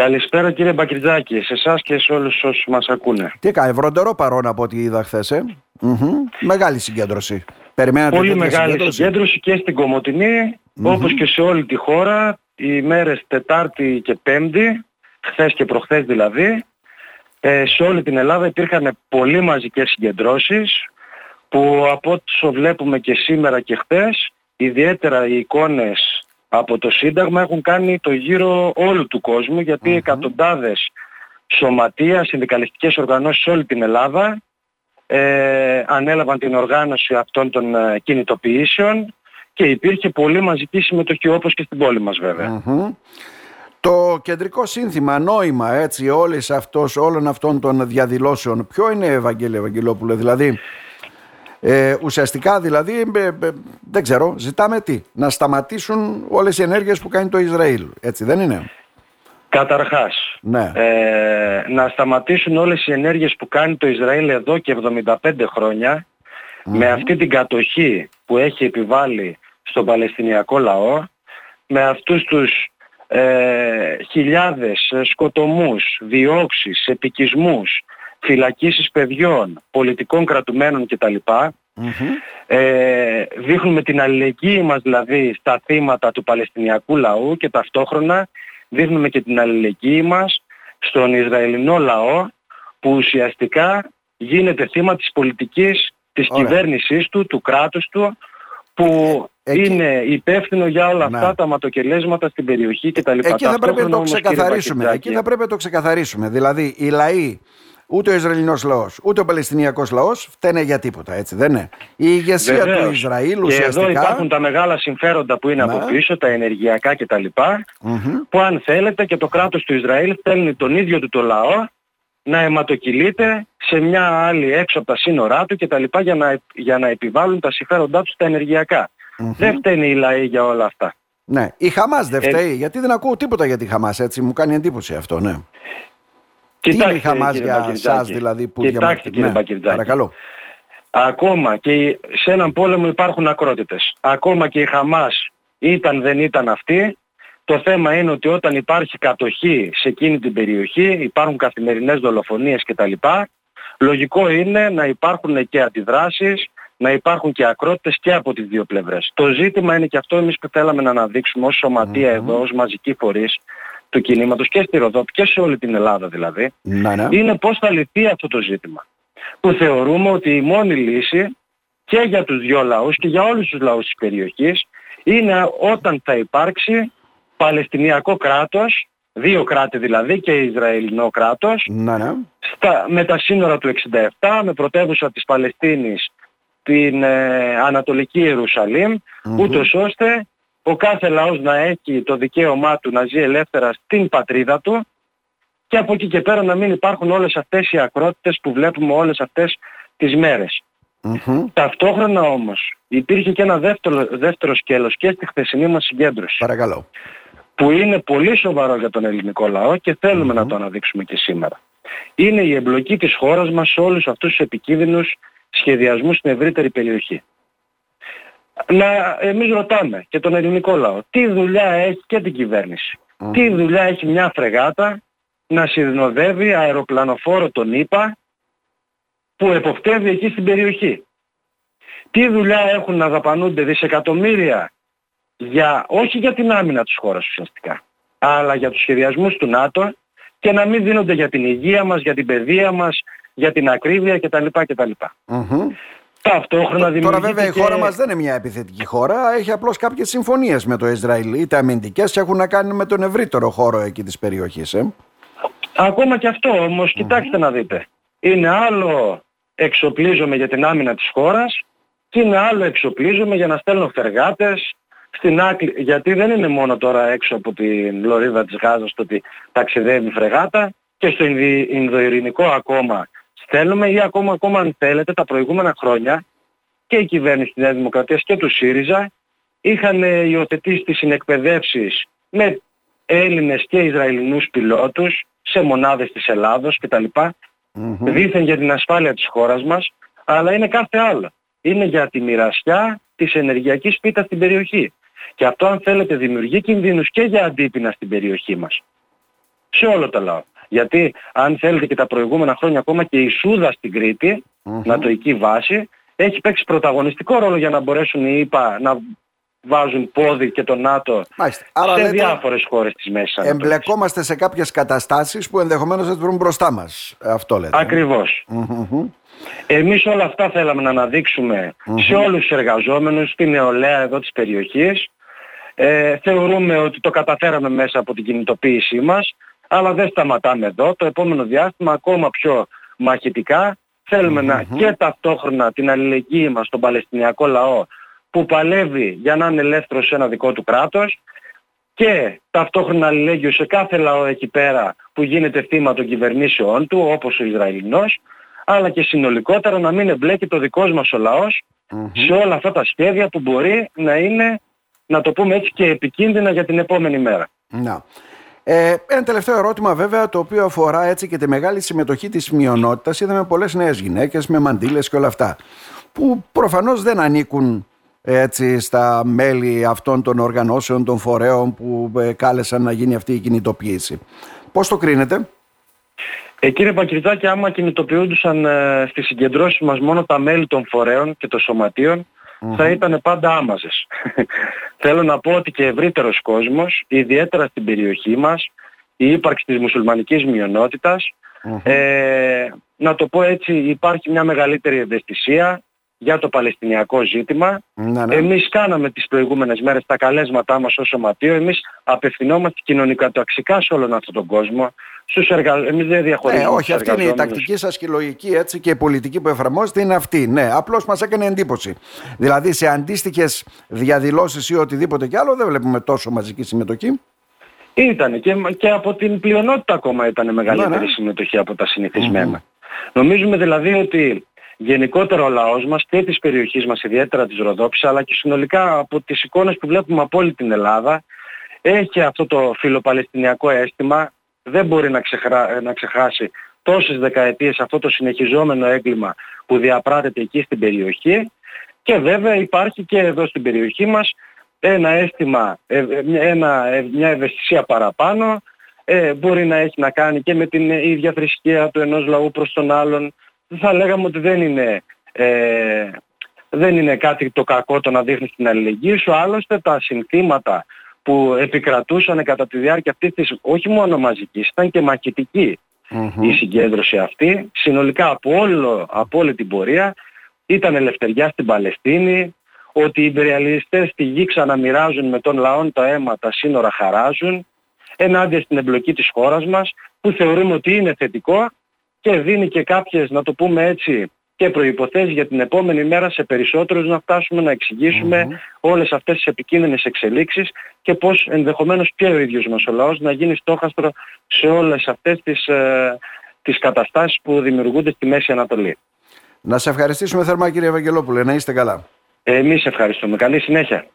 Καλησπέρα κύριε Μπακριτζάκη, σε εσάς και σε όλους όσους μας ακούνε. Τι κάνει, βροντερό παρόν από ό,τι είδα χθες, ε; Μεγάλη συγκέντρωση. Περιμένατε Πολύ μεγάλη συγκέντρωση; και στην κομωτινη όπως και σε όλη τη χώρα, οι μέρες Τετάρτη και Πέμπτη, χθες και προχθές δηλαδή, ε, σε όλη την Ελλάδα υπήρχαν πολύ μαζικές συγκεντρώσεις που από όσο βλέπουμε και σήμερα και χθες, ιδιαίτερα οι εικόνες από το Σύνταγμα έχουν κάνει το γύρο όλου του κόσμου γιατί εκατοντάδες σωματεία, συνδικαλιστικές οργανώσεις σε όλη την Ελλάδα ε, ανέλαβαν την οργάνωση αυτών των ε, κινητοποιήσεων και υπήρχε πολύ μαζική συμμετοχή όπως και στην πόλη μας βεβαια Το κεντρικό σύνθημα, νόημα έτσι όλες αυτός, όλων αυτών των διαδηλώσεων ποιο είναι Ευαγγέλιο Ευαγγελόπουλε δηλαδή ε, ουσιαστικά δηλαδή, ε, ε, δεν ξέρω, ζητάμε τι, να σταματήσουν όλες οι ενέργειες που κάνει το Ισραήλ, έτσι δεν είναι; Καταρχάς, ναι. ε, να σταματήσουν όλες οι ενέργειες που κάνει το Ισραήλ εδώ και 75 χρονια με αυτή την κατοχή που έχει επιβάλει στον Παλαιστινιακό λαό, με αυτούς τους ε, χιλιάδες σκοτωμούς, διώξεις, επικισμούς, φυλακίσεις παιδιών, πολιτικών κρατουμένων κτλ. Ε, δείχνουμε την αλληλεγγύη μας δηλαδή στα θύματα του Παλαιστινιακού λαού και ταυτόχρονα δείχνουμε και την αλληλεγγύη μας στον Ισραηλινό λαό που ουσιαστικά γίνεται θύμα της πολιτικής της Ωραία. κυβέρνησής του, του κράτους του που είναι υπεύθυνο για όλα αυτά ναι. τα ματοκελέσματα στην περιοχή κτλ. Εκεί θα πρέπει να το ξεκαθαρίσουμε. Εκεί θα πρέπει να το ξεκαθαρίσουμε. Δηλαδή οι λαοί Ούτε ο Ισραηλινός λαός, ούτε ο Παλαιστινιακός λαός φταίνε για τίποτα, έτσι δεν είναι. Η ηγεσία του Ισραήλ ουσιαστικά. Και εδώ υπάρχουν τα μεγάλα συμφέροντα που είναι από ναι. πίσω, τα ενεργειακά κτλ. Που αν θέλετε και το κράτος του Ισραήλ στέλνει τον ίδιο του το λαό να αιματοκυλείται σε μια άλλη έξω από τα σύνορά του κτλ. Για να, για να επιβάλλουν τα συμφέροντά τους στα ενεργειακά. Δεν φταίνει οι λαοί για όλα αυτά. Ναι. Η Χαμάς δεν ε, φταίει, γιατί δεν ακούω τίποτα για τη Χαμάς, έτσι μου κάνει εντύπωση αυτό, ναι. Κοιτάξτε, Τι είναι η για σας δηλαδή που Κοιτάξτε κύριε ναι, Παρακαλώ. Ακόμα και σε έναν πόλεμο υπάρχουν ακρότητες. Ακόμα και η Χαμάς ήταν δεν ήταν αυτή. Το θέμα είναι ότι όταν υπάρχει κατοχή σε εκείνη την περιοχή, υπάρχουν καθημερινές δολοφονίες κτλ. Λογικό είναι να υπάρχουν και αντιδράσεις, να υπάρχουν και ακρότητες και από τις δύο πλευρές. Το ζήτημα είναι και αυτό εμείς που θέλαμε να αναδείξουμε ως σωματεία εδώ, ως μαζική φορείς, του κινήματος και στη Ροδόπη και σε όλη την Ελλάδα δηλαδή, ναι, ναι. είναι πώς θα λυθεί αυτό το ζήτημα. Που θεωρούμε ότι η μόνη λύση και για τους δυο λαούς και για όλους τους λαούς της περιοχής είναι όταν θα υπάρξει Παλαιστινιακό κράτος, δύο κράτη δηλαδή και Ισραηλινό κράτος, ναι, ναι. Στα, με τα σύνορα του 67, με πρωτεύουσα της Παλαιστίνης την ε, Ανατολική Ιερουσαλήμ, mm-hmm. ούτως ώστε ο κάθε λαός να έχει το δικαίωμά του να ζει ελεύθερα στην πατρίδα του και από εκεί και πέρα να μην υπάρχουν όλες αυτές οι ακρότητες που βλέπουμε όλες αυτές τις μερες Ταυτόχρονα όμως υπήρχε και ένα δεύτερο, δεύτερο σκέλος και στη χθεσινή μας συγκέντρωση. Παρακαλώ. Που είναι πολύ σοβαρό για τον ελληνικό λαό και θελουμε να το αναδείξουμε και σήμερα. Είναι η εμπλοκή της χώρας μας σε όλους αυτούς τους επικίνδυνους σχεδιασμούς στην ευρύτερη περιοχή να εμείς ρωτάμε και τον ελληνικό λαό τι δουλειά έχει και την κυβέρνηση. Τι δουλειά έχει μια φρεγάτα να συνοδεύει αεροπλανοφόρο τον ΙΠΑ που εποπτεύει εκεί στην περιοχή. Τι δουλειά έχουν να δαπανούνται δισεκατομμύρια για, όχι για την άμυνα της χώρας ουσιαστικά, αλλά για τους σχεδιασμούς του ΝΑΤΟ και να μην δίνονται για την υγεία μας, για την παιδεία μας, για την ακρίβεια κτλ. κτλ. Ταυτόχρονα Τώρα βέβαια η χώρα μας δεν είναι μια επιθετική χώρα, έχει απλώς κάποιες συμφωνίες με το Ισραήλ, είτε αμυντικές έχουν να κάνουν με τον ευρύτερο χώρο εκεί της περιοχής. Ε. Ακόμα και αυτό όμως, κοιτάξτε να δείτε. Είναι άλλο εξοπλίζομαι για την άμυνα της χώρας και είναι άλλο εξοπλίζομαι για να στέλνω φεργάτες στην άκρη, γιατί δεν είναι μόνο τώρα έξω από την λωρίδα της Γάζας το ότι ταξιδεύει φρεγάτα και στο Ινδοειρηνικό ακόμα Θέλουμε ή ακόμα, ακόμα αν θέλετε τα προηγούμενα χρόνια και η κυβέρνηση της Νέας Δημοκρατίας και του ΣΥΡΙΖΑ είχαν υιοθετήσει τις συνεκπαιδεύσεις με Έλληνες και Ισραηλινούς πιλότους σε μονάδες της Ελλάδος κτλ. Mm-hmm. Δήθεν για την ασφάλεια της χώρας μας, αλλά είναι κάθε άλλο. Είναι για τη μοιρασιά της ενεργειακής πίτας στην περιοχή. Και αυτό αν θέλετε δημιουργεί κινδύνους και για αντίπεινα στην περιοχή μας. σε όλο το λαό. Γιατί αν θέλετε και τα προηγούμενα χρόνια ακόμα και η Σούδα στην Κρήτη, mm-hmm. νατοική βάση, έχει παίξει πρωταγωνιστικό ρόλο για να μπορέσουν οι ΙΠΑ να βάζουν πόδι και το ΝΑΤΟ Άρα σε λέτε, διάφορες χώρες της Μέσης Ανατολής. Εμπλεκόμαστε σε κάποιες καταστάσεις που ενδεχομένως θα βρουν μπροστά μας. Αυτό λέτε. Ακριβώς. Mm-hmm. Εμείς όλα αυτά θέλαμε να αναδειξουμε σε όλους τους εργαζόμενους, στην νεολαία εδώ της περιοχής. Ε, θεωρούμε ότι το καταφέραμε μέσα από την κινητοποίησή μας, αλλά δεν σταματάμε εδώ. Το επόμενο διάστημα ακόμα πιο μαχητικά θέλουμε να και ταυτόχρονα την αλληλεγγύη μας στον Παλαιστινιακό λαό που παλεύει για να είναι ελεύθερος σε ένα δικό του κράτος και ταυτόχρονα αλληλέγγυο σε κάθε λαό εκεί πέρα που γίνεται θύμα των κυβερνήσεών του όπως ο Ισραηλινός αλλά και συνολικότερα να μην εμπλέκει το δικός μας ο λαος σε όλα αυτά τα σχέδια που μπορεί να είναι, να το πούμε έτσι, και επικίνδυνα για την επόμενη μέρα. Να. Ε, ένα τελευταίο ερώτημα βέβαια το οποίο αφορά έτσι και τη μεγάλη συμμετοχή της μειονότητας. Είδαμε πολλές νέες γυναίκες με μαντήλες και όλα αυτά που προφανώς δεν ανήκουν έτσι στα μέλη αυτών των οργανώσεων, των φορέων που ε, κάλεσαν να γίνει αυτή η κινητοποίηση. Πώς το κρίνετε; Ε, κύριε Πακριτάκη, άμα κινητοποιούντουσαν ε, στις συγκεντρώσεις μας μόνο τα μέλη των φορέων και των σωματείων, θα ήταν πάντα άμαζες. Θέλω να πω ότι και ευρύτερος κόσμος, ιδιαίτερα στην περιοχή μας, η ύπαρξη της μουσουλμανικής ε, να το πω έτσι, υπάρχει μια μεγαλύτερη ευαισθησία για το Παλαιστινιακό ζήτημα. Ναι, ναι. Εμείς κάναμε τις προηγούμενες μέρες τα καλέσματά μας ως σωματείο. Εμείς απευθυνόμαστε κοινωνικά ταξικά σε όλον αυτόν τον κόσμο. Στους εργα... Εμείς δεν διαχωρίζουμε. Ναι, όχι, αυτή είναι η τακτική σας και η λογική έτσι, και η πολιτική που εφαρμόζεται είναι αυτή. Ναι, απλώς μας έκανε εντύπωση. Δηλαδή σε αντίστοιχες διαδηλώσεις ή οτιδήποτε κι άλλο δεν βλέπουμε τόσο μαζική συμμετοχή. Ήταν και, και από την πλειονότητα ακόμα ήταν μεγαλύτερη ναι, ναι. συμμετοχή από τα συνηθισμενα Νομίζουμε δηλαδή ότι γενικότερα ο λαός μας και της περιοχής μας, ιδιαίτερα της Ροδόπης, αλλά και συνολικά από τις εικόνες που βλέπουμε από όλη την Ελλάδα, έχει αυτό το φιλοπαλαιστινιακό αίσθημα, δεν μπορεί να, να ξεχάσει τόσες δεκαετίες αυτό το συνεχιζόμενο έγκλημα που διαπράτεται εκεί στην περιοχή. Και βέβαια υπάρχει και εδώ στην περιοχή μας ένα αίσθημα, ε, ε, ένα, ε, μια ευαισθησία παραπάνω, μπορεί να έχει να κάνει και με την ίδια θρησκεία του ενός λαού προς τον άλλον, θα λέγαμε ότι δεν είναι, ε, δεν είναι κάτι το κακό το να δείχνεις την αλληλεγγύη σου, άλλωστε τα συνθήματα που επικρατούσαν κατά τη διάρκεια αυτής της όχι μόνο μαζικής, ήταν και μαχητικη η συγκέντρωση αυτή, συνολικά από, όλο, από όλη την πορεία, ήταν ελευθεριά στην Παλαιστίνη, ότι οι υπεριαλιστές στη γη ξαναμοιράζουν με τον λαό τα αίμα, τα σύνορα χαράζουν, ενάντια στην εμπλοκή της χώρας μας, που θεωρούμε ότι είναι θετικό και δίνει και κάποιες, να το πούμε έτσι, και προϋποθέσεις για την επόμενη μέρα σε περισσότερους να φτάσουμε να εξηγήσουμε όλες αυτές τις επικίνδυνες εξελίξεις και πώς ενδεχομένως και ο ίδιος μας ο λαός να γίνει στόχαστρο σε όλες αυτές τις, ε, τις καταστάσεις που δημιουργούνται στη Μέση Ανατολή. Να σε ευχαριστήσουμε θερμά κύριε Ευαγγελόπουλε, να είστε καλά. Εμείς ευχαριστούμε. Καλή συνέχεια.